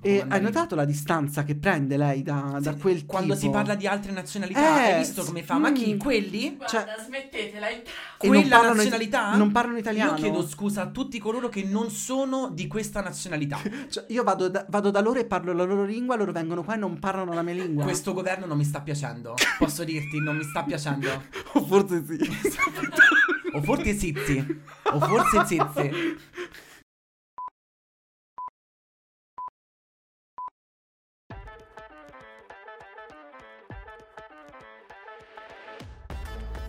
E hai notato la distanza che prende lei da, da Sì, quel Quando tipo? si parla di altre nazionalità, Eh, hai visto come fa? Ma chi? mm. Quelli? Guarda, smettetela entrambi. E non Quella parlano it- nazionalità? non parlano italiano. Io chiedo scusa a tutti coloro che non sono di questa nazionalità. Cioè, io vado da, vado da loro e parlo la loro lingua, loro vengono qua e non parlano la mia lingua. Questo governo non mi sta piacendo. Posso dirti, non mi sta piacendo. O forse sì. O forse zizi. O forse zizi.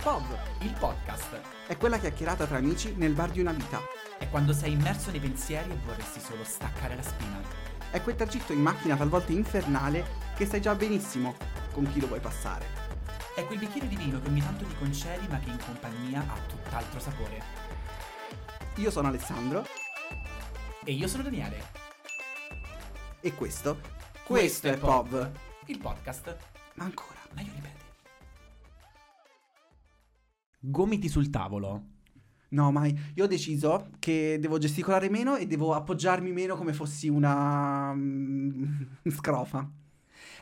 Pov Il podcast è quella chiacchierata tra amici nel bar di una vita. è quando sei immerso nei pensieri e vorresti solo staccare la spina. È quel tragitto in macchina talvolta infernale che sai già benissimo con chi lo vuoi passare. È quel bicchiere di vino che ogni tanto ti concedi ma che in compagnia ha tutt'altro sapore. Io sono Alessandro E io sono Daniele. e questo, questo è Pov. Il podcast. Ma ancora. Gomiti sul tavolo. No, mai. Io ho deciso che devo gesticolare meno e devo appoggiarmi meno come fossi una mm, scrofa.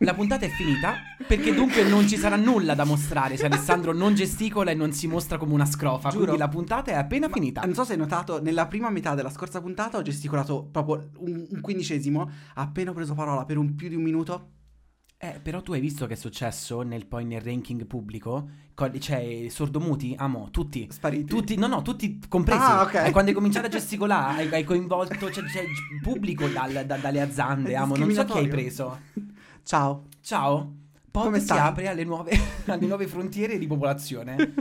La puntata è finita perché dunque non ci sarà nulla da mostrare se Alessandro non gesticola e non si mostra come una scrofa. Giuro. Quindi la puntata è appena finita. Non so se hai notato, nella prima metà della scorsa puntata ho gesticolato proprio un, un quindicesimo. Appena ho preso parola per un più di un minuto. Eh, però tu hai visto che è successo nel, poi nel ranking pubblico? Co- Cioè, sordomuti, amo, tutti. Spariti. Tutti, no, no, tutti compresi. Ah, ok. E quando hai cominciato a gesticolare, hai, hai coinvolto cioè, cioè, pubblico dal- da- dalle aziende, amo. Non so chi hai preso. Ciao. Ciao. Come si stai? apre alle nuove, alle nuove frontiere di popolazione.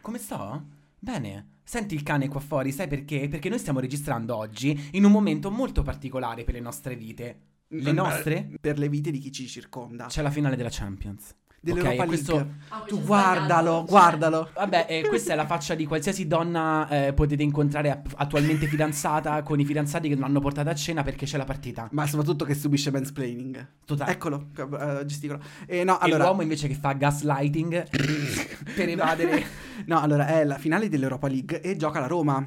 Come sto? Bene. Senti il cane qua fuori, sai perché? Perché noi stiamo registrando oggi in un momento molto particolare per le nostre vite. Le nostre? Per le vite di chi ci circonda. C'è la finale della Champions. Dell'Europa ok, questo- League. Ah, poi Tu guardalo, guardalo. Vabbè, eh, questa è la faccia di qualsiasi donna eh, potete incontrare app- attualmente fidanzata con i fidanzati che non hanno portato a cena perché c'è la partita. Ma soprattutto che subisce mansplaining. Totale. Eccolo, eh, gesticolo. Eh, no, E allora, l'uomo invece che fa gaslighting per evadere no, allora è la finale dell'Europa League e gioca la Roma.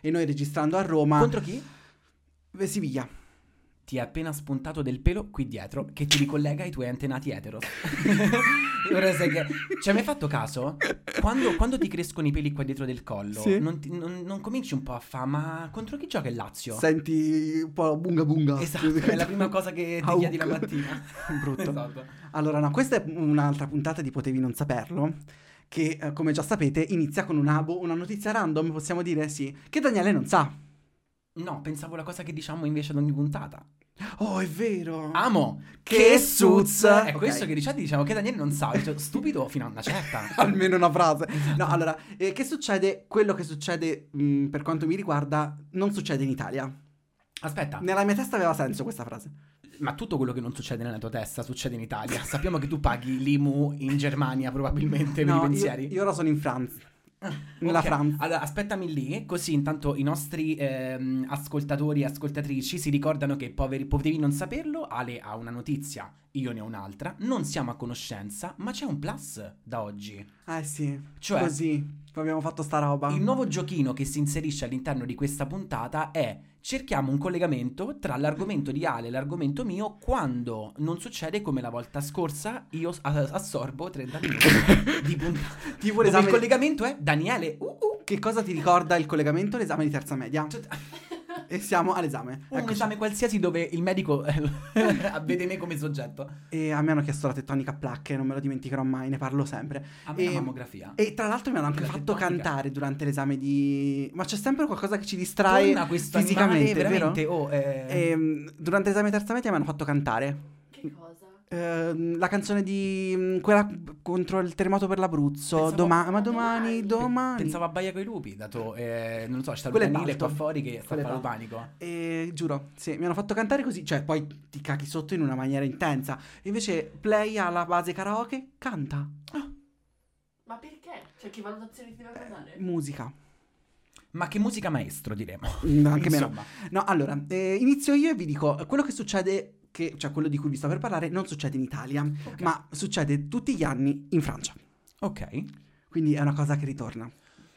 E noi registrando a Roma. contro chi? Eh, Siviglia. Ti è appena spuntato del pelo qui dietro che ti ricollega ai tuoi antenati etero. Che... Ci hai mai fatto caso? Quando, quando ti crescono i peli qua dietro del collo, Sì. non, ti- non- non cominci un po' a fa, ma contro chi gioca il Lazio? Senti un po' bunga bunga. Esatto, è la prima cosa che ti Auk. chiedi la mattina. Brutto. Esatto. Allora, no, questa è un'altra puntata di Potevi non saperlo. Che, eh, come già sapete, inizia con una, boh, una notizia random, possiamo dire sì. Che Daniele non sa. No, pensavo la cosa che diciamo invece ad ogni puntata. Oh, è vero. Amo! Che suz! È Ok. questo che diciamo, diciamo che Daniele non sa. Cioè, stupido fino a una certa. Almeno una frase. Esatto. No, allora, eh, che succede? Quello che succede, mh, per quanto mi riguarda, non succede in Italia. Aspetta, Nella mia testa aveva senso questa frase. ma tutto quello che non succede nella tua testa succede in Italia. Sappiamo che tu paghi l'IMU in Germania probabilmente per No, i io, pensieri. io ora sono in France. Nella Ok, France. Allora, aspettami lì, così intanto i nostri ehm, ascoltatori e ascoltatrici si ricordano che poveri, potevi non saperlo, Ale ha una notizia, io ne ho un'altra, non siamo a conoscenza, ma c'è un plus da oggi. Eh sì, Cioè, così abbiamo fatto sta roba. il nuovo giochino che si inserisce all'interno di questa puntata è cerchiamo un collegamento tra l'argomento di Ale e l'argomento mio quando non succede come la volta scorsa io assorbo 30 minuti di puntata. Tipo l'esame... il collegamento è Daniele. Uh, uh. Che cosa ti ricorda il collegamento? L'esame di terza media. E siamo all'esame. Un Eccoci. esame qualsiasi dove il medico eh, vede me come soggetto. E a me hanno chiesto la tettonica a placche, non me lo dimenticherò mai, ne parlo sempre. A me E- la mammografia. E tra l'altro mi hanno anche La fatto tettonica. cantare durante l'esame di... Ma c'è sempre qualcosa che ci distrae Torna fisicamente, animale, veramente. vero? Oh, eh, Ehm, durante l'esame terza media mi hanno fatto cantare. Che cosa? Ehm, la canzone di... mm, quella contro il terremoto per l'Abruzzo. Doma- ma domani, domani. domani. Pensavo a Baia coi lupi, dato, eh, non lo so, c'è Danile Dalton. qua fuori che sta facendo panico. E giuro, sì, mi hanno fatto cantare così, cioè poi ti cacchi sotto in una maniera intensa. Invece Play alla base karaoke canta Ma perché? Cioè, che valutazioni ti deve dare? musica. Ma che musica maestro, diremo. Mm, Anche meno. Insomma, No, allora, eh, inizio io e vi dico, quello che succede, che, cioè quello di cui vi sto per parlare, non succede in Italia, ok. ma succede tutti gli anni in Francia. Ok. Quindi è una cosa che ritorna.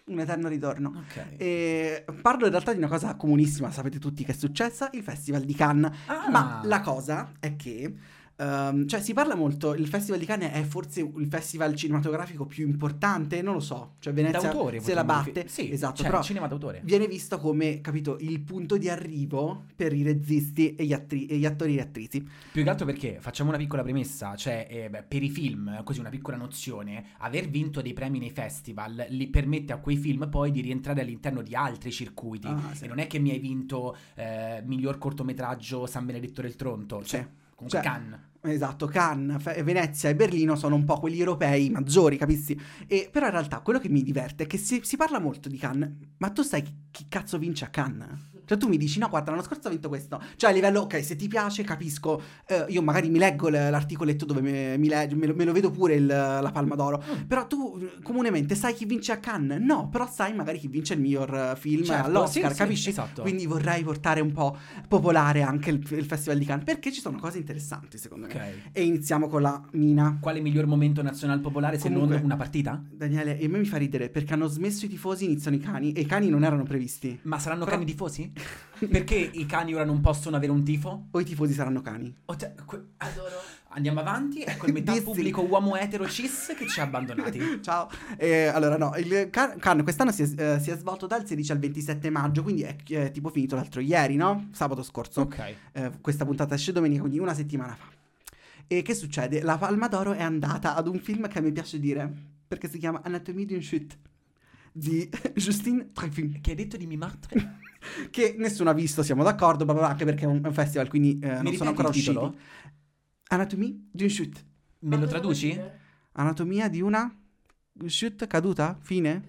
un eterno ritorno. Ok. E parlo in realtà di una cosa comunissima, sapete tutti che è successa, il Festival di Cannes. Ah. Ma la cosa è che, ehm, cioè si parla molto, il Festival di Cannes è forse il festival cinematografico più importante, non lo so, cioè Venezia D'autore, se la batte, defi- Sì, esatto, cioè, però cinema d'autore. viene visto come, capito, il punto di arrivo per i registi e gli, attri- e gli attori e attrici. Più che altro perché facciamo una piccola premessa, cioè eh, beh, per i film, così una piccola nozione, aver vinto dei premi nei festival li permette a quei film poi di rientrare all'interno di altri circuiti. Ah, sì. E non è che mi hai vinto eh, miglior cortometraggio San Benedetto del Tronto, cioè, Sì. Comunque Cioè, Cannes. Esatto, Cannes, Fe- Venezia e Berlino sono un po' quelli europei maggiori, capisci? E, però in realtà quello che mi diverte è che si, si parla molto di Cannes, ma tu sai chi, chi cazzo vince a Cannes? Cioè tu mi dici, no guarda, l'anno scorso ha vinto questo. Cioè a livello, ok, se ti piace capisco, eh, io magari mi leggo l'articoletto dove me, mi leggo, me, lo, me lo vedo pure il- la Palma d'Oro, Mm. però tu comunemente sai chi vince a Cannes? No, però sai magari chi vince il miglior film Certo, all'Oscar, sì, sì, capisci? esatto. Quindi vorrei portare un po' popolare anche il, il Festival di Cannes, perché ci sono cose interessanti secondo me. Ok. E iniziamo con la Mina. Quale miglior momento nazional popolare se Comunque- non una partita? Daniele, e a me mi fa ridere perché hanno smesso i tifosi, iniziano i cani e i cani non erano previsti. Ma saranno Però- cani tifosi? Perché i cani ora non possono avere un tifo? O i tifosi saranno cani. O te- que- Adoro. Andiamo avanti, ecco il metà Dissi. pubblico uomo etero cis che ci ha abbandonati. Ciao. Eh, allora, no, il Can- Cannes quest'anno si è, eh, si è svolto dal 16 al 27 maggio, quindi è, è tipo finito l'altro ieri, no? Sabato scorso. Ok. Eh, questa puntata esce domenica, quindi una settimana fa. E che succede? La Palma d'Oro è andata ad un film che a me piace dire, perché si chiama Anatomie d'une chute di Justine Truffaut. Che hai detto di Mimartre? Che nessuno ha visto, siamo d'accordo, bla bla anche perché è un, è un festival, quindi eh, non sono ancora titolo? Anatomie d'une chute. Me Ma lo traduci? Anatomia di una chute caduta? Fine?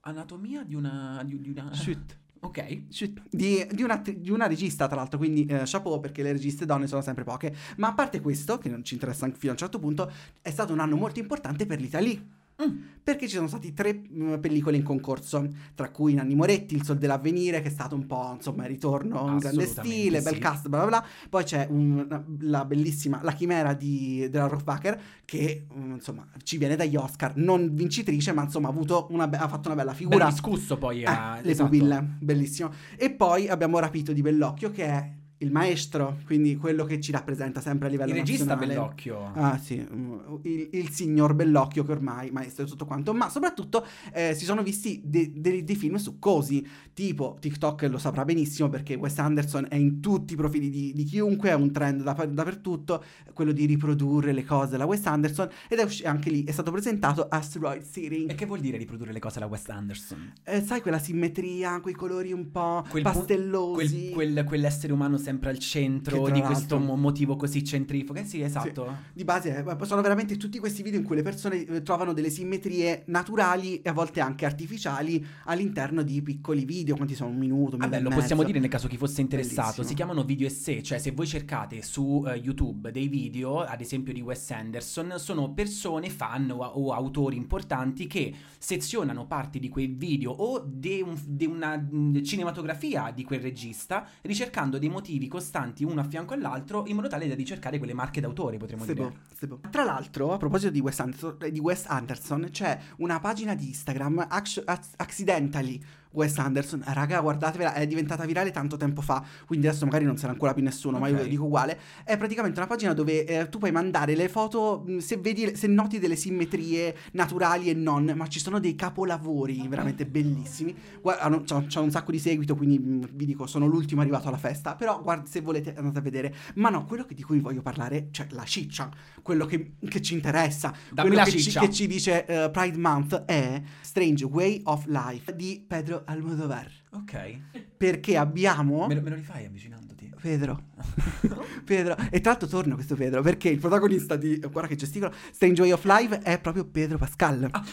Anatomia di una... Di, di una... Chute. Ok. Di, di una, di una regista, tra l'altro, quindi eh, chapeau perché le registe donne sono sempre poche. Ma a parte questo, che non ci interessa fino a un certo punto, è stato un anno molto importante per l'Italia. Mm. Perché ci sono stati tre mm, pellicole in concorso, tra cui Nanni Moretti, Il Sol dell'Avvenire, che è stato un po', insomma, il ritorno in grande stile, bel sì. cast, bla bla bla. Poi c'è un- la bellissima La Chimera di, della Rothbacher, che, mm, insomma, ci viene dagli Oscar, non vincitrice, ma insomma ha, avuto una be- ha fatto una bella figura. Bello discusso poi Eh, a... le esatto. pupille, bellissimo. E poi abbiamo Rapito di Bellocchio, che è il maestro, quindi quello che ci rappresenta sempre a livello Il regista nazionale. Bellocchio. Ah sì, mm, il, il signor Bellocchio che ormai maestro e tutto quanto, ma soprattutto eh, si sono visti de- de- dei film succosi, tipo TikTok lo saprà benissimo perché Wes Anderson è in tutti i profili di, di chiunque, è un trend da- dappertutto, quello di riprodurre le cose della Wes Anderson ed è usci- anche lì è stato presentato Asteroid City. E che vuol dire riprodurre le cose alla Wes Anderson? Eh, sai quella simmetria, quei colori un po' Quel pu- pastellosi. Quel, quel- quell'essere umano sempre al centro di questo motivo così centrifugo. Eh sì, esatto. Di base eh, sono veramente tutti questi video in cui le persone eh, trovano delle simmetrie naturali e a volte anche artificiali all'interno di piccoli video, quanti sono? Un minuto, un Vabbè, minuto lo e possiamo dire nel caso chi fosse interessato. Bellissimo. Si chiamano video essay, cioè se voi cercate su eh, YouTube dei video, ad esempio di Wes Anderson, sono persone, fan o, o autori importanti che sezionano parti di quei video o di un- una mh, cinematografia di quel regista, ricercando dei motivi costanti uno a fianco all'altro, in modo tale da ricercare quelle marche d'autore, potremmo Sebo, dire. sebo. Tra l'altro, a proposito di Wes, Anderson, di Wes Anderson, c'è una pagina di Instagram, Ac- Accidentally Wes Anderson. Raga, guardatevela, è diventata virale tanto tempo fa, quindi adesso magari non sarà ancora più nessuno, ma io ve lo dico uguale. È praticamente una pagina dove eh, tu puoi mandare le foto, mh, se vedi, se noti delle simmetrie naturali e non, ma ci sono dei capolavori veramente bellissimi. Guarda, c'ha, c'ha un sacco di seguito, quindi mh, vi dico, sono l'ultimo arrivato alla festa, però guarda, se volete andate a vedere. Ma no, quello che- di cui voglio parlare, cioè la ciccia, quello che, che ci interessa, Dammi quello che ci, ciccia. che ci dice eh, Pride Month è Strange Way of Life di Pedro Almodovar. Ok. Perché abbiamo... Me lo, me lo rifai avvicinandoti? Pedro. Pedro. E tra l'altro torna questo Pedro, perché il protagonista di... Guarda che gesticola. Strange Way of Life è proprio Pedro Pascal. Ah,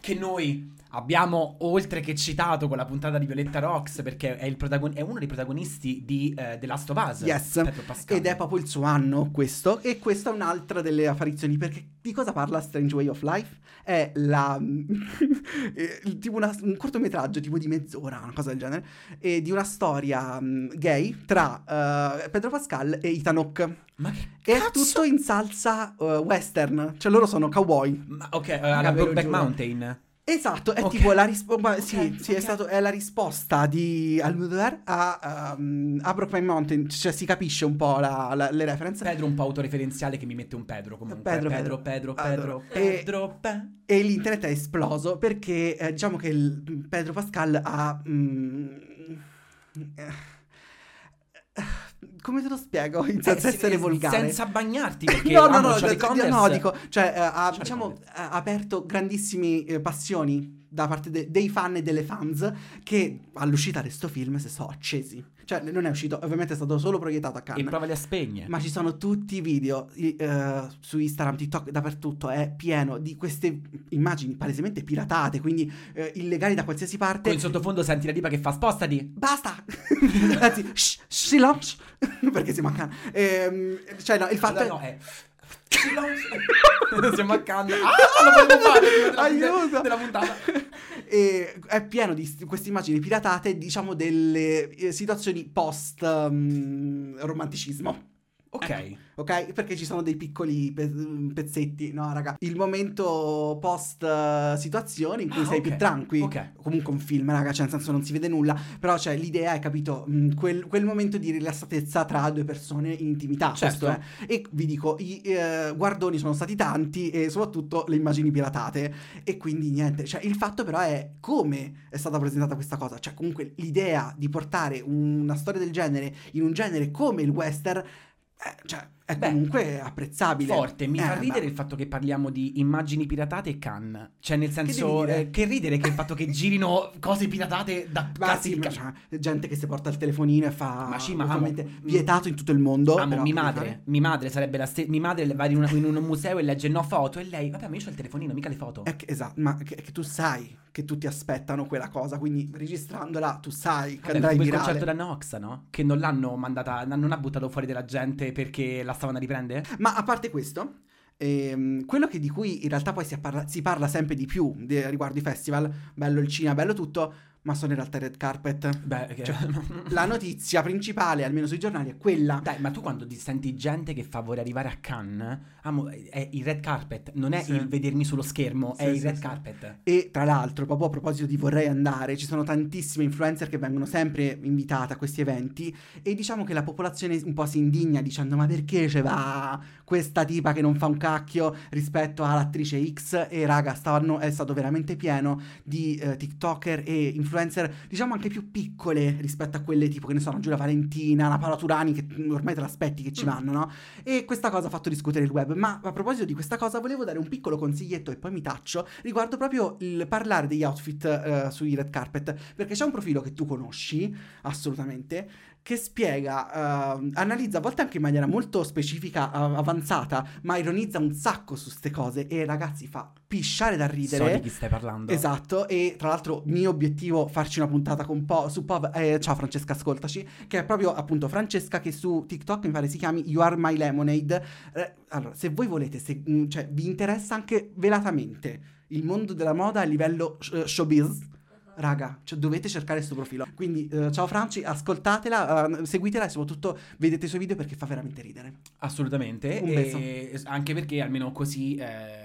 che noi abbiamo oltre che citato con la puntata di Violetta Rox perché è, il protagon- è uno dei protagonisti di eh, The Last of Us Yes. Ed è proprio il suo anno questo. E questa è un'altra delle apparizioni. Perché di cosa parla Strange Way of Life? È la. eh, tipo una- un cortometraggio tipo di mezz'ora, una cosa del genere. E di una storia mm, gay tra eh, Pedro Pascal e Ethan Hawke. Ma che E è cazzo? tutto in salsa eh, western. Cioè loro sono cowboy. Ma, ok, eh, alla Brokeback. Mountain Esatto, è Ok. tipo la risposta. sì, Ok, sì, è, ok. stato- è la risposta di Almodovar a, um, a Brokeback Mountain. Cioè, si capisce un po' la- la- le reference. Pedro un po' autoreferenziale che mi mette un Pedro comunque. Pedro, Pedro, Pedro. Pedro, Pedro, e- Pedro, Pe- E l'internet è esploso perché eh, diciamo che il Pedro Pascal ha. mm, eh, come te lo spiego? In senza Eh, essere eh, volgare. Senza bagnarti perché no, no, no, Charlie d- no, dico, cioè, eh, ha, diciamo, Connors. ha aperto grandissime eh, passioni da parte de- dei fan e delle fans che all'uscita di sto film si sono accesi. Cioè, non è uscito, ovviamente è stato solo proiettato a E Cannes. provali a spegnere. Ma ci sono tutti i video i- eh, su Instagram, TikTok, dappertutto, è pieno di queste immagini palesemente piratate, quindi eh, illegali da qualsiasi parte. Poi in sottofondo senti la tipa che fa spostati. Basta! Anzi, shh, silence! Perché siamo a Cannes. Ehm, cioè, no, il fatto No, è... no, è... Siamo a Cannes. Ah, lo volevo fare della, Aiuto! della puntata. E è pieno di st- queste immagini piratate, diciamo, delle eh, situazioni post mm, Ok. Ok? Perché ci sono dei piccoli pe- pezzetti, no, raga? Il momento post eh, situazione in cui Ah, sei ok, più tranquillo. ok. Comunque un film, raga, cioè nel senso non si vede nulla. Però, cioè, l'idea è, capito, mh, quel, quel momento di rilassatezza tra due persone in intimità. Certo. questo è. E vi dico, i eh, guardoni sono stati tanti e soprattutto le immagini piratate. E quindi niente, cioè il fatto però è come è stata presentata questa cosa. Cioè, comunque l'idea di portare una storia del genere in un genere come il western. Eh, cioè, è Beh, comunque apprezzabile. Forte, mi Eh, fa ridere beh. il fatto che parliamo di immagini piratate e Cannes. Cioè, nel senso, dire? eh, che ridere che il fatto che girino cose piratate da Ma cazzi sì, di Cannes. c'è gente che si porta il telefonino e fa Ma sì, ma ovviamente amo- vietato in tutto il mondo. Amo come madre, mia madre sarebbe la stessa. Mia madre va in, una- in un museo e legge no foto e lei, vabbè, ma io ho il telefonino, mica le foto. Che- esatto, ma che, che tu sai che tutti aspettano quella cosa, quindi registrandola tu sai che Vabbè, andrai come il virale. concerto da Nox, no? Che non l'hanno mandata, non ha buttato fuori della gente perché la stavano a riprendere? Ma a parte questo, ehm, quello di cui in realtà poi si parla, si parla sempre di più de- riguardo i festival, bello il cinema, bello tutto, ma sono in realtà red carpet. Beh, che- Cioè, La notizia principale, almeno sui giornali, è quella. Dai, ma tu quando ti senti gente che fa vorrei arrivare a Cannes, amo, è il red carpet, non è Sì. il vedermi sullo schermo, è Sì, il sì, red carpet. E tra l'altro, proprio a proposito di vorrei andare, ci sono tantissime influencer che vengono sempre invitate a questi eventi e diciamo che la popolazione un po' si indigna dicendo ma perché ce va questa tipa che non fa un cacchio rispetto all'attrice X e raga, stavano, è stato veramente pieno di eh, TikToker e influencer diciamo anche più piccole rispetto a quelle tipo che ne so, una Giulia Valentina, una Paola Turani che ormai te l'aspetti che ci Mm. vanno, no? E questa cosa ha fatto discutere il web. Ma a proposito di questa cosa, volevo dare un piccolo consiglietto e poi mi taccio riguardo proprio il parlare degli outfit eh, sui red carpet. Perché c'è un profilo che tu conosci, assolutamente, che spiega, eh, analizza a volte anche in maniera molto specifica, a- avanzata, ma ironizza un sacco su ste cose. E ragazzi, fa pisciare da So ridere. di chi stai parlando. Esatto, e tra l'altro mio obiettivo farci una puntata con Po su Pov. eh, ciao Francesca, ascoltaci. Che è proprio appunto Francesca che su TikTok mi pare si chiami You Are My Lemonade. Eh, allora, se voi volete, se mm, cioè, vi interessa anche velatamente il mondo della moda a livello sh- showbiz. Raga, cioè, dovete cercare questo profilo. Quindi, eh, ciao Franci, ascoltatela, eh, seguitela e soprattutto vedete i suoi video perché fa veramente ridere. Assolutamente. Un e- anche perché almeno così. eh,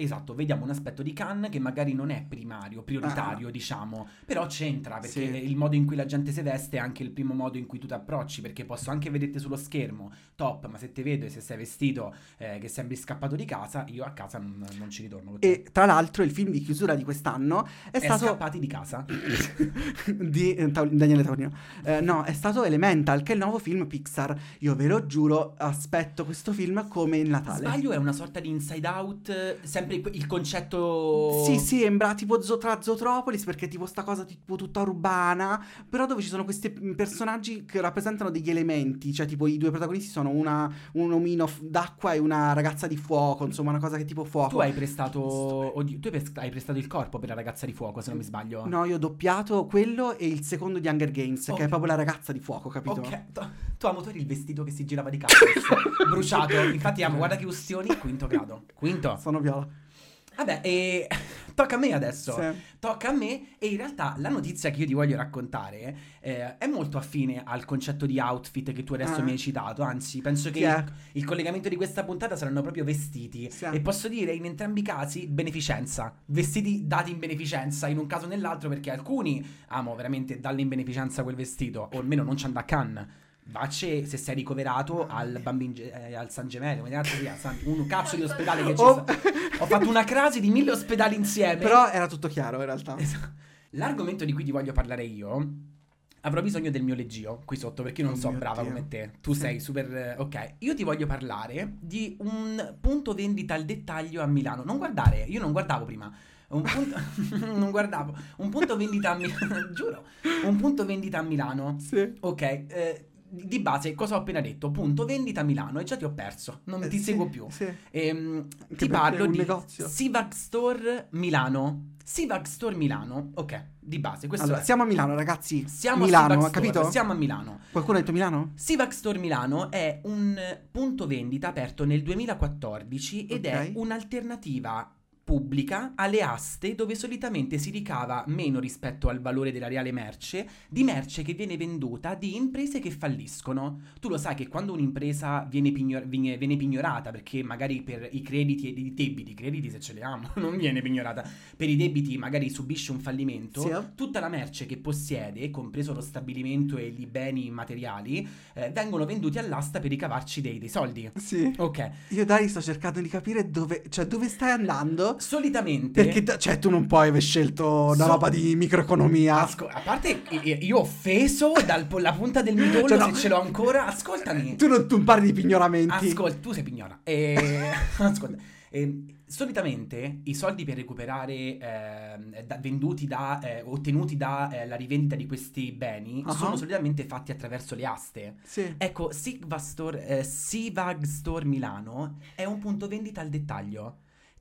Esatto, vediamo un aspetto di Cannes che magari non è primario, prioritario, diciamo, però c'entra perché Ah. Sì. il modo in cui la gente si veste è anche il primo modo in cui tu ti approcci, perché posso anche vederti sullo schermo, top, ma se ti vedo e se sei vestito eh, che sembri scappato di casa, io a casa non, non ci ritorno. E tra l'altro il film di chiusura di quest'anno è, È stato... scappati di casa? di eh, Daniele Taurino. Eh, no, è stato Elemental, che è il nuovo film Pixar. Io ve lo giuro, aspetto questo film come il Natale. Sbaglio è una sorta di inside out, eh, sempre il- concetto... Sì, sembra tipo tra Zootropolis perché è tipo sta cosa tipo tutta urbana, però dove ci sono questi personaggi che rappresentano degli elementi, cioè tipo i due protagonisti sono una, un omino f- d'acqua e una ragazza di fuoco, insomma una cosa che è tipo fuoco. Tu hai prestato... oddio, tu hai pres- hai prestato il corpo per la ragazza di fuoco, se non mi sbaglio. No, io ho doppiato quello e il secondo di Hunger Games, che Ok. è proprio la ragazza di fuoco, capito? Ok, tu, tu amo, tu eri il vestito che si girava di cazzo, bruciato. Infatti amo, guarda che ustioni, quinto grado. Quinto. Sono viola. Vabbè, e tocca a me adesso. Sì. Tocca a me e in realtà la notizia che io ti voglio raccontare eh, è molto affine al concetto di outfit che tu adesso Ah. mi hai citato, anzi penso che è? il, il collegamento di questa puntata saranno proprio vestiti Sì. e posso dire in entrambi i casi beneficenza, vestiti dati in beneficenza in un caso o nell'altro perché alcuni amo veramente darle in beneficenza quel vestito o almeno non ci andà a Cannes. Vacce se sei ricoverato al bambino eh, al San Gemello, un cazzo di ospedale che c'è. Oh. Ho fatto una crasi di mille ospedali insieme. Però era tutto chiaro in realtà. L'argomento di cui ti voglio parlare io avrò bisogno del mio leggio qui sotto perché io non Oh so mio brava Dio. come te. Tu sei super eh, ok. Io ti voglio parlare di un punto vendita al dettaglio a Milano. Non guardare, io non guardavo prima. Un punto non guardavo. Un punto vendita a Milano, giuro. Un punto vendita a Milano. Sì. Ok, eh, di base cosa ho appena detto? Punto vendita a Milano e già ti ho perso. Non Eh, ti sì, seguo più. Sì. Ehm, ti parlo è di negozio. Sivag Store Milano. Sivag Store Milano. Ok, di base. Allora, è. siamo a Milano, ragazzi. Siamo Milano, a Sivag Store, capito? Siamo a Milano. Qualcuno ha detto Milano? Sivag Store Milano è un punto vendita aperto nel 2014 ed è Ok. un'alternativa pubblica alle aste dove solitamente si ricava meno rispetto al valore della reale merce di merce che viene venduta di imprese che falliscono. Tu lo sai che quando un'impresa viene, pignor- viene- viene pignorata perché magari per i crediti e i debiti, i crediti se ce li amo, non viene pignorata, per i debiti magari subisce un fallimento, Sì. tutta la merce che possiede, compreso lo stabilimento e i beni materiali, eh, vengono venduti all'asta per ricavarci dei, dei soldi. Sì. Ok, Io Dai sto cercando di capire dove, cioè dove stai andando. Solitamente... Perché t- cioè tu non puoi aver scelto una So- roba di microeconomia. Asco- a parte io offeso dalla punta del midollo Cioè, no. se ce l'ho ancora, ascoltami. Tu non, tu parli di pignoramenti. Ascolta, tu sei pignora. E... Ascolta. e solitamente i soldi per recuperare ehm, da- venduti da eh, ottenuti dalla rivendita di questi beni Ah. sono solitamente fatti attraverso le aste. Sì. Ecco, Sigva Store, eh, Sivag Store Milano è un punto vendita al dettaglio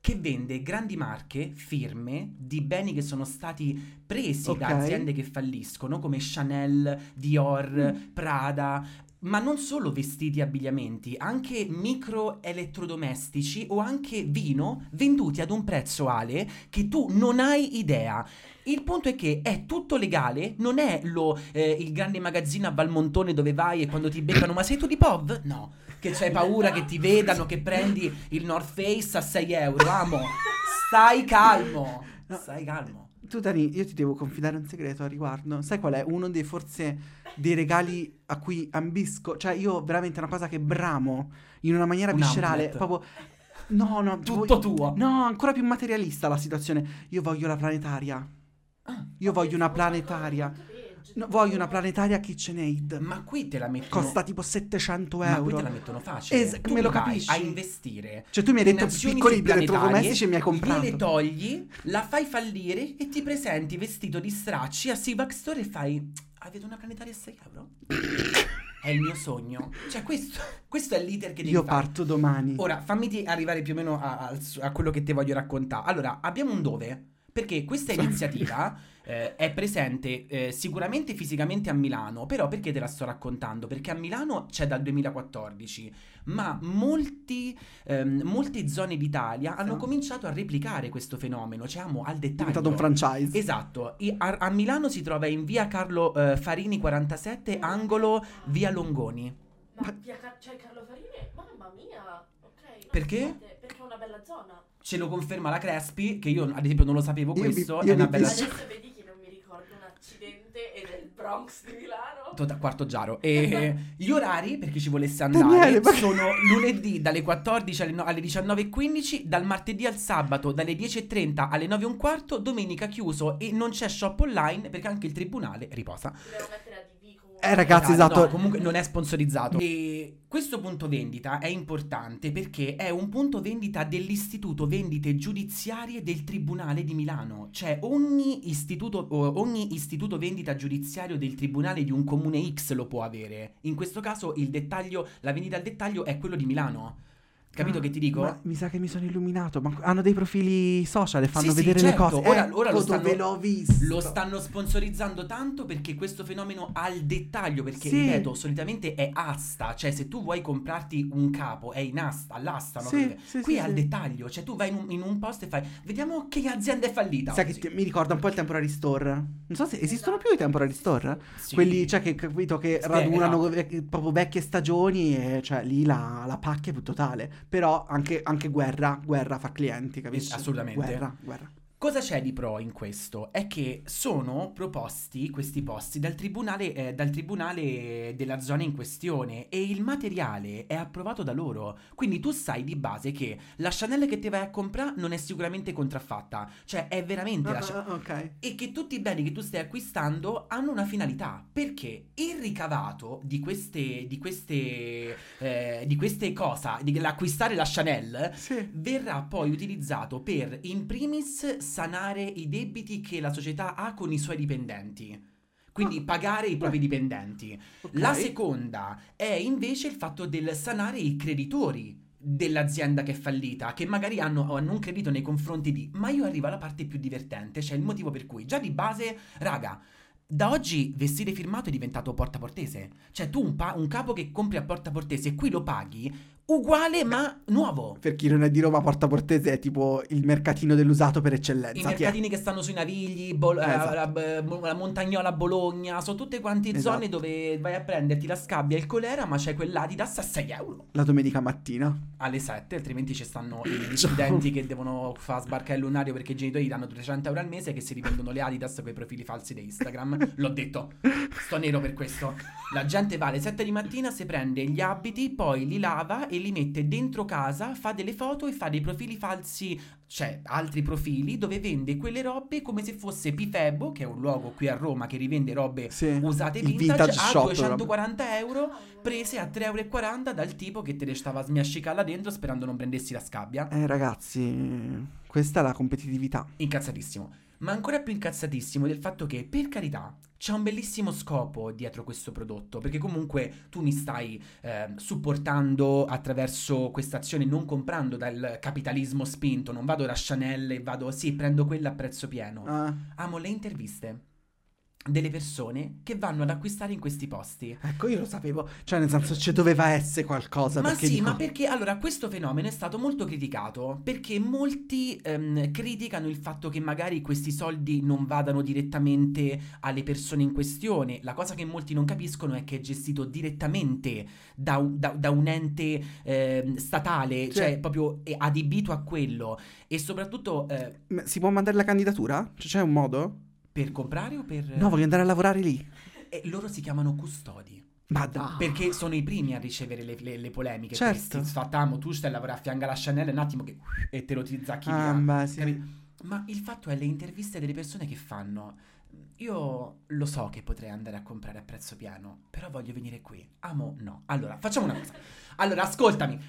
che vende grandi marche, firme di beni che sono stati presi Ok. da aziende che falliscono come Chanel, Dior, Mm. Prada, ma non solo vestiti e abbigliamenti, anche micro elettrodomestici o anche vino venduti ad un prezzo ale che tu non hai idea. Il punto è che è tutto legale, non è lo, eh, il grande magazzino a Valmontone dove vai e quando ti beccano, ma sei tu di POV? No, che c'hai paura che ti vedano, che prendi il North Face a 6 euro, amo. Stai calmo, No. stai calmo. Tu Dani, io ti devo confidare un segreto a riguardo. Sai qual è? Uno dei forse dei regali a cui ambisco. Cioè io veramente è una cosa che bramo in una maniera Un viscerale. outlet. Proprio... No, no. Tutto voglio- tuo. No, ancora più materialista la situazione. Io voglio la planetaria. Ah, Io voglio una planetaria. No, voglio una planetaria KitchenAid. ma qui te la mettono... Costa tipo 700 Ma qui euro. te la mettono facile. Es- tu me lo capisci? a investire. Cioè tu mi hai detto piccoli elettrodomestici e mi hai comprato. Gliele togli, la fai fallire e ti presenti vestito di stracci a Sivac Store e fai... Avete una planetaria a 6 euro? È il mio sogno. Cioè questo, questo è l'iter che devi Io fare. parto domani. Ora, fammi arrivare più o meno a, su- a quello che ti voglio raccontare. Allora, abbiamo un dove? Perché questa iniziativa eh, è presente eh, sicuramente fisicamente a Milano, però perché te la sto raccontando? Perché a Milano c'è dal 2014, ma molti, ehm, molte zone d'Italia hanno Sì. cominciato a replicare questo fenomeno, cioè amo al È dettaglio. diventato un franchise. Esatto, I- a, a Milano si trova in via Carlo eh, Farini 47, angolo via Longoni. Ma via Car- c'è Carlo Farine? Mamma mia. Perché? Perché è una bella zona. Ce lo conferma la Crespi, che io ad esempio non lo sapevo Io questo, io è una bella... Adesso vedi ed è il Bronx di Milano. Tota- quarto giaro. E gli orari, per chi ci volesse andare, Daniele, ma- sono lunedì dalle 14 alle, no- alle 19.15, dal martedì al sabato dalle 10.30 alle 9.15, domenica chiuso e non c'è shop online perché anche il tribunale riposa. Devo mettere a. Eh, ragazzi, Ragazzi, esatto. no, comunque non è sponsorizzato. E questo punto vendita è importante perché è un punto vendita dell'Istituto Vendite Giudiziarie del Tribunale di Milano. Cioè ogni istituto, ogni istituto vendita giudiziario del Tribunale di un comune X lo può avere. In questo caso il dettaglio, la vendita al dettaglio è quello di Milano. Capito Ah, che ti dico? ma mi sa che mi sono illuminato. Ma hanno dei profili social e fanno Sì, sì, vedere certo, le cose. ora- Ecco ora lo dove stanno- l'ho visto. Lo stanno sponsorizzando tanto perché questo fenomeno al dettaglio, perché Sì. ripeto, solitamente è asta, cioè se tu vuoi comprarti un capo è in asta, all'asta, no? Sì, sì, Qui sì, è al sì. dettaglio, cioè tu vai in un, in un posto e fai, vediamo che azienda è fallita. Sai che oggi." ti- mi ricorda un po' il temporary store. Non so se esistono più i temporary store. Sì. Quelli, cioè, che capito che radunano esatto. vec- proprio vecchie stagioni e cioè lì la, la pacchia è più totale. Però anche, anche guerra, guerra fa clienti, capisci? assolutamente. Guerra, guerra. Cosa c'è di pro in questo? È che sono proposti questi posti dal tribunale, eh, dal tribunale della zona in questione e il materiale è approvato da loro. Quindi tu sai di base che la Chanel che ti vai a comprare non è sicuramente contraffatta, cioè è veramente la Chanel. Ah, ah, ok. E che tutti i beni che tu stai acquistando hanno una finalità. Perché il ricavato di queste. di queste. eh, di queste cose, di l'acquistare la Chanel, Sì. verrà poi utilizzato per in primis sanare i debiti che la società ha con i suoi dipendenti. Quindi Ah, pagare i propri dipendenti. ok. La seconda è invece il fatto del sanare i creditori dell'azienda che è fallita, che magari hanno, hanno un credito nei confronti di... Ma io arrivo alla parte più divertente, cioè il motivo per cui già di base, raga, da oggi vestire firmato è diventato porta portese. Cioè tu un, pa- un capo che compri a porta portese e qui lo paghi, uguale ma nuovo. Per chi non è di Roma, Porta Portese è tipo il mercatino dell'usato per I eccellenza. È- mercatini che stanno sui Navigli, Bol- eh, Esatto. la, la- la Montagnola Bologna, sono tutte quante Esatto. zone dove vai a prenderti la scabbia e il colera, ma c'è quell'Adidas a 6 euro La domenica mattina. alle 7, altrimenti ci stanno gli studenti che devono fare sbarcare il lunario perché i genitori gli danno 300 euro al mese che si rivendono le Adidas con i profili falsi di Instagram. L'ho detto, sto nero per questo. La gente va alle 7 di mattina, si prende gli abiti, poi li lava e li mette dentro casa, fa delle foto e fa dei profili falsi, cioè altri profili dove vende quelle robe come se fosse Pifebo, che è un luogo qui a Roma che rivende robe Sì. usate vintage, vintage a shop, 240 euro prese a 3,40 euro dal tipo che te le stava a smiascicare là dentro sperando non prendessi la scabbia. Eh ragazzi, questa è la competitività. Incazzatissimo. Ma ancora più incazzatissimo del fatto che, per carità, c'è un bellissimo scopo dietro questo prodotto, perché comunque tu mi stai eh, supportando attraverso questa azione, non comprando dal capitalismo spinto, non vado da Chanel e vado, sì, prendo quella a prezzo pieno. Ah, Amo le interviste delle persone che vanno ad acquistare in questi posti. ecco, io lo sapevo. Cioè, nel senso, ci doveva essere qualcosa. Ma sì, dico- ma perché allora questo fenomeno è stato molto criticato perché molti ehm, criticano il fatto che magari questi soldi non vadano direttamente alle persone in questione. La cosa che molti non capiscono è che è gestito direttamente da un, da- da un ente ehm, statale, Sì. cioè proprio adibito a quello e soprattutto eh, Si può mandare la candidatura? Cioè, c'è un modo? Per comprare o per... No, voglio andare a lavorare lì. E loro si chiamano custodi. Ma dai. Perché sono i primi a ricevere le, le- le polemiche. Certo. Sfattiamo, tu stai a lavorare a fianco alla Chanel un attimo che e te lo ti zacchi Ah, beh, sì. Ma il fatto è le interviste delle persone che fanno. Io lo so che potrei andare a comprare a prezzo pieno, però voglio venire qui. Amo, no. Allora, facciamo una cosa. Allora, ascoltami.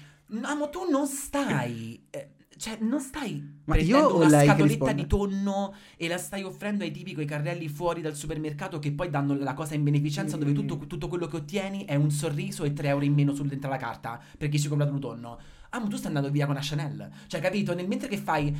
Amo, tu non stai. eh, cioè, non stai Ma prendendo una scatoletta risponde? di tonno e la stai offrendo ai tipi coi carrelli fuori dal supermercato che poi danno la cosa in beneficenza dove tutto, tutto quello che ottieni è un sorriso e 3 euro in meno sul dentro la carta perché ci hai comprato un tonno. Ah, ma tu stai andando via con la Chanel. Cioè, capito? Nel mentre che fai...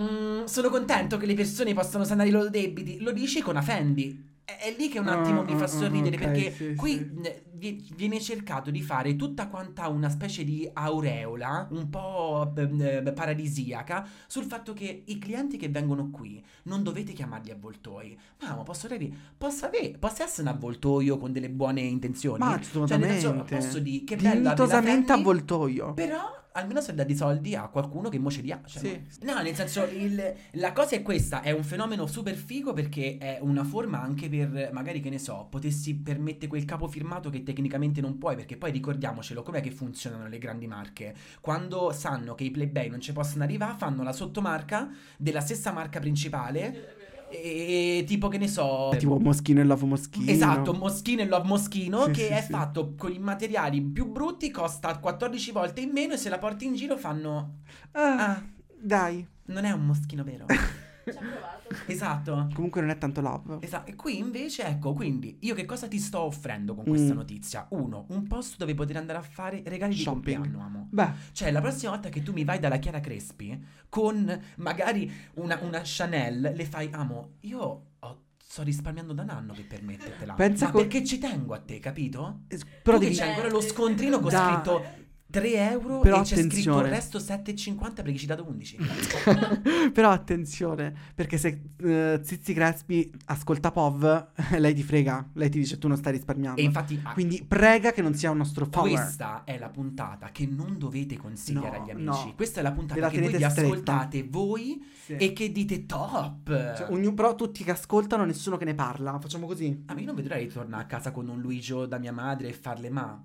"Mm, sono contento che le persone possano sanare i loro debiti. Lo dici con Afendi. È lì che un attimo Ah, mi fa ah, sorridere ok, perché sì, qui sì. vi- viene cercato di fare tutta quanta una specie di aureola un po' eh, eh, paradisiaca sul fatto che i clienti che vengono qui non dovete chiamarli avvoltoi. Ma posso, avere, posso, avere, posso essere un avvoltoio con delle buone intenzioni? Ma Cioè, assolutamente. posso dire che bello avere la Dignitosamente Fendi, avvoltoio. però almeno se dà di soldi a qualcuno che mo ce li ha. cioè, Sì. No, nel senso, il- la cosa è questa: è un fenomeno super figo perché è una forma anche per magari che ne so, potessi permettere quel capo firmato che tecnicamente non puoi. Perché poi ricordiamocelo, com'è che funzionano le grandi marche? Quando sanno che i plebei non ci possono arrivare, fanno la sottomarca della stessa marca principale. E tipo che ne so, Tipo Moschino e Love Moschino. Esatto, Moschino e Love Moschino Sì, che sì, è sì. fatto con i materiali più brutti, costa 14 volte in meno e se la porti in giro fanno... Ah, Ah, dai. non è un moschino vero. Ci ha provato. esatto. Comunque non è tanto love. Esatto. E qui invece, ecco, quindi io che cosa ti sto offrendo con questa Mm. notizia? Uno, un posto dove poter andare a fare regali di Shopping. compleanno, amo. Beh, Cioè, la prossima volta che tu mi vai dalla Chiara Crespi con magari una, una Chanel, le fai, amo, io ho- sto risparmiando da un anno per permettertela. Pensa Ma co- perché ci tengo a te, capito? eh, però tu devi... che c'hai ancora lo scontrino con Da- scritto 3 euro Però e c'è scritto il resto 7,50 perché ci dato 11. Però attenzione, perché se eh, Zizi Crespi ascolta POV, lei ti frega, lei ti dice tu non stai risparmiando. e infatti ah, Quindi prega che non sia un nostro follower. questa è la puntata che non dovete consigliare No, agli amici. no. Questa è la puntata la che voi vi ascoltate voi Sì. e che dite top. Cioè, ognuno- però tutti che ascoltano, nessuno che ne parla. Facciamo così. A me non vedrei di tornare a casa con un Luigio da mia madre e farle ma.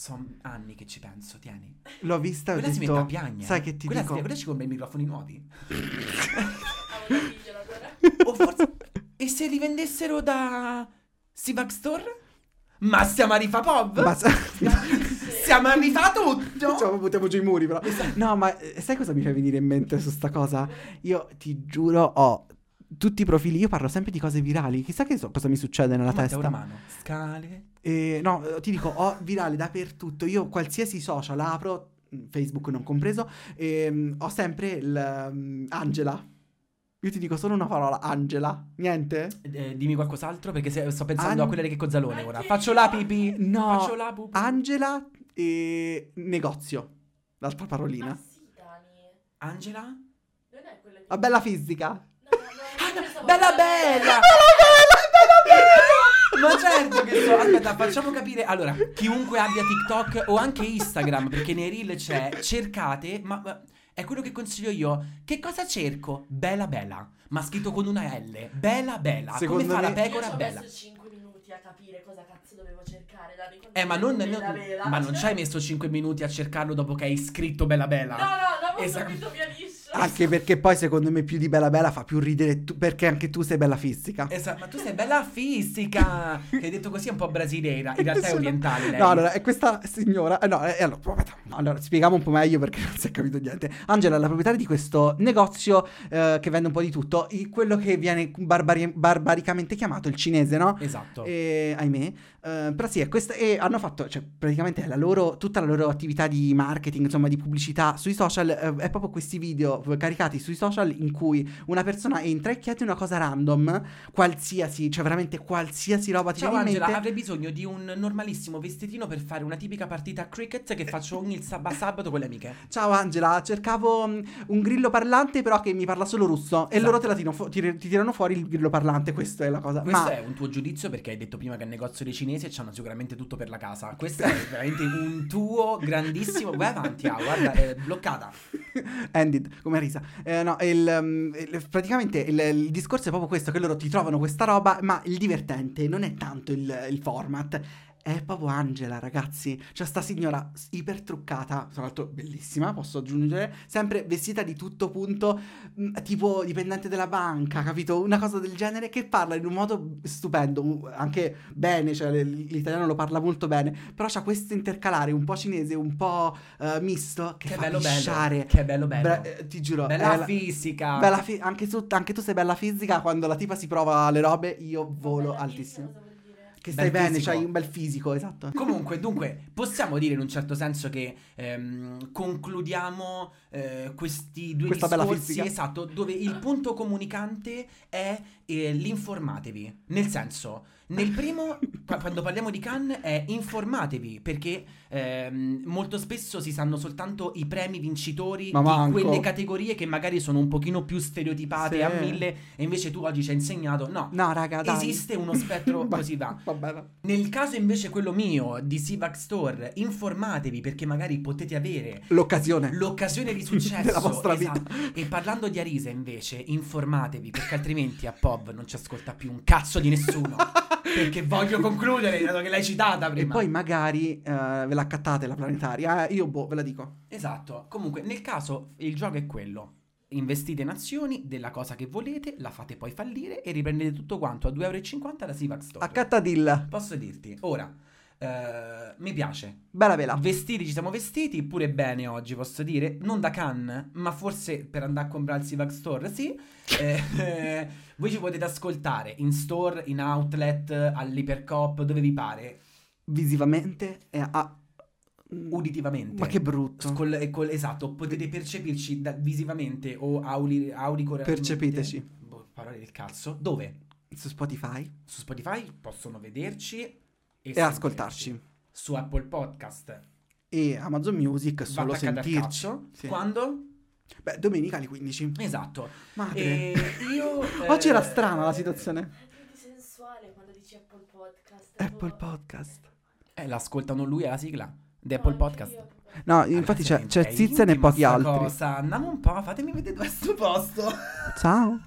Sono anni che ci penso, tieni. L'ho vista e ho Quella si mette detto... a piagne. Sai che ti quella, dico? si- quella ci compra i microfoni nuovi. O forse. e se li vendessero da. Sivac Store? Ma stiamo a rifà pop? Ma sa- Stiamo a rifà tutto? Cioè, buttiamo giù i muri, però. Esatto. No, ma eh, sai cosa mi fa venire in mente su sta cosa? Io ti giuro, ho tutti i profili. Io parlo sempre di cose virali. Chissà che so- cosa mi succede nella Matteo testa. Romano. Scale. Eh, no, ti dico, ho virale dappertutto. Io qualsiasi social apro, mm, Facebook non compreso, ehm, ho sempre il mm, Angela. Io ti dico solo una parola, Angela. Niente? Eh, dimmi qualcos'altro perché se- sto pensando An- a quelle che Cozzalone ora. Anche Faccio io. la pipì. No. Faccio la pupù. Angela e negozio. L'altra Ma parolina. sì, Dani. Angela? Non è quella che... La bella fisica. Io no, stavo bella parlando- bella! Ma certo che so. Aspetta, facciamo capire. Allora, chiunque abbia TikTok o anche Instagram, perché nei reel c'è, cercate, ma, ma è quello che consiglio io. Che cosa cerco? Bella bella. Ma scritto con una L. Bella bella. Secondo Come fa la me- Io pecora ci ho bella. messo 5 minuti a capire cosa cazzo dovevo cercare, Eh, ma non, non- Bella Bella. ma non ci hai messo 5 minuti a cercarlo dopo che hai scritto bella bella. No, no, l'avevo Esatto. subito via liscio. Anche perché poi secondo me più di bella bella fa più ridere tu, perché anche tu sei bella fisica. Esatto, ma tu sei bella fisica. che hai detto così è un po' brasileira. In realtà è orientale. Lei. No, allora, è questa signora. eh, no, eh, allora, allora, spieghiamo un po' meglio perché non si è capito niente. Angela è la proprietaria di questo negozio eh, che vende un po' di tutto. quello che viene barbari- barbaricamente chiamato il cinese, no? Esatto. E, ahimè, Eh, però sì, è questa, e hanno fatto, cioè, praticamente la loro, tutta la loro attività di marketing, insomma, di pubblicità sui social, eh, è proprio questi video caricati sui social in cui una persona entra e chiede una cosa random, qualsiasi, cioè veramente qualsiasi roba ti Ciao viene in Angela, mente. avrei bisogno di un normalissimo vestitino per fare una tipica partita a cricket che faccio ogni sab- sabato con le amiche. Ciao Angela, cercavo mm, un grillo parlante però che mi parla solo russo e Esatto. loro te la fu- ti, ti tirano fuori il grillo parlante, questa è la cosa. Questo Ma è un tuo giudizio perché hai detto prima che al negozio dei cinesi c'hanno sicuramente tutto per la casa. Questo è veramente un tuo grandissimo. Vai avanti, ah, guarda, è bloccata. Ended, come risa. Eh, no, il, um, il- praticamente il, il discorso è proprio questo, che loro ti trovano questa roba, ma il divertente non è tanto il format. È proprio Angela, ragazzi. C'è sta signora s- iper truccata, tra l'altro bellissima, posso aggiungere, sempre vestita di tutto punto, mh, tipo dipendente della banca, capito? Una cosa del genere che parla in un modo stupendo, uh, anche bene, cioè l- l'italiano lo parla molto bene, però c'ha questo intercalare un po' cinese, un po' eh, misto, che, Che fa bello bello. Che bello bello. Bra- eh, ti giuro, Bella la- fisica. bella fi- anche, tu, anche tu sei bella fisica. Quando la tipa si prova le robe, io volo Bella altissimo. fisica? Che stai Bel bene, fisico. c'hai un bel fisico, esatto. Comunque, dunque, possiamo dire in un certo senso che ehm, concludiamo eh, questi due Questa discorsi, esatto, dove il punto comunicante è eh, l'informatevi. Nel senso, nel primo, qua- quando parliamo di Cannes, è informatevi, perché ehm, molto spesso si sanno soltanto i premi vincitori Ma di manco. quelle categorie che magari sono un pochino più stereotipate Sì. a mille, e invece tu oggi ci hai insegnato, no, No, raga, dai. esiste uno spettro così va. Va bene. Nel caso invece quello mio di Sivac Store, informatevi perché magari potete avere L'occasione. l'occasione di successo. Della vostra esatto. vita. E parlando di Arisa invece, informatevi perché altrimenti a Pov non ci ascolta più un cazzo di nessuno. perché voglio concludere, dato che l'hai citata E prima. poi magari eh, ve la accattate la planetaria. eh, io, boh, ve la dico. Esatto. Comunque, nel caso il gioco è quello. Investite in azioni della cosa che volete, la fate poi fallire e riprendete tutto quanto a 2,50 euro da Sivac Store. Accattadilla. Posso dirti, ora, eh, mi piace. Bella vela. Vestiti, ci siamo vestiti pure bene oggi, posso dire. Non da Cannes, ma forse per andare a comprare il Sivac Store, sì. Eh, eh, voi ci potete ascoltare in store, in outlet, all'Ipercop, dove vi pare. Visivamente e a... Mm. uditivamente. Ma che brutto. Col- e col- esatto, potete percepirci da- visivamente o auli, auricolarmente. Percepiteci. Boh, parole del cazzo. Dove? Su Spotify. Su Spotify possono vederci e, E ascoltarci. Su Apple Podcast. E Amazon Music solo sentirci. Sì. Quando? Beh, domenica alle 15. Esatto. Madre. E io... Oggi era eh, strana la situazione. È di sensuale quando dici Apple Podcast. Apple Podcast. Eh, l'ascoltano lui alla sigla. The No, Apple anche Podcast. io. No, infatti c'è, c'è Zizen e pochi altri. Cosa. Andiamo un po', fatemi vedere dove è sto posto. Ciao.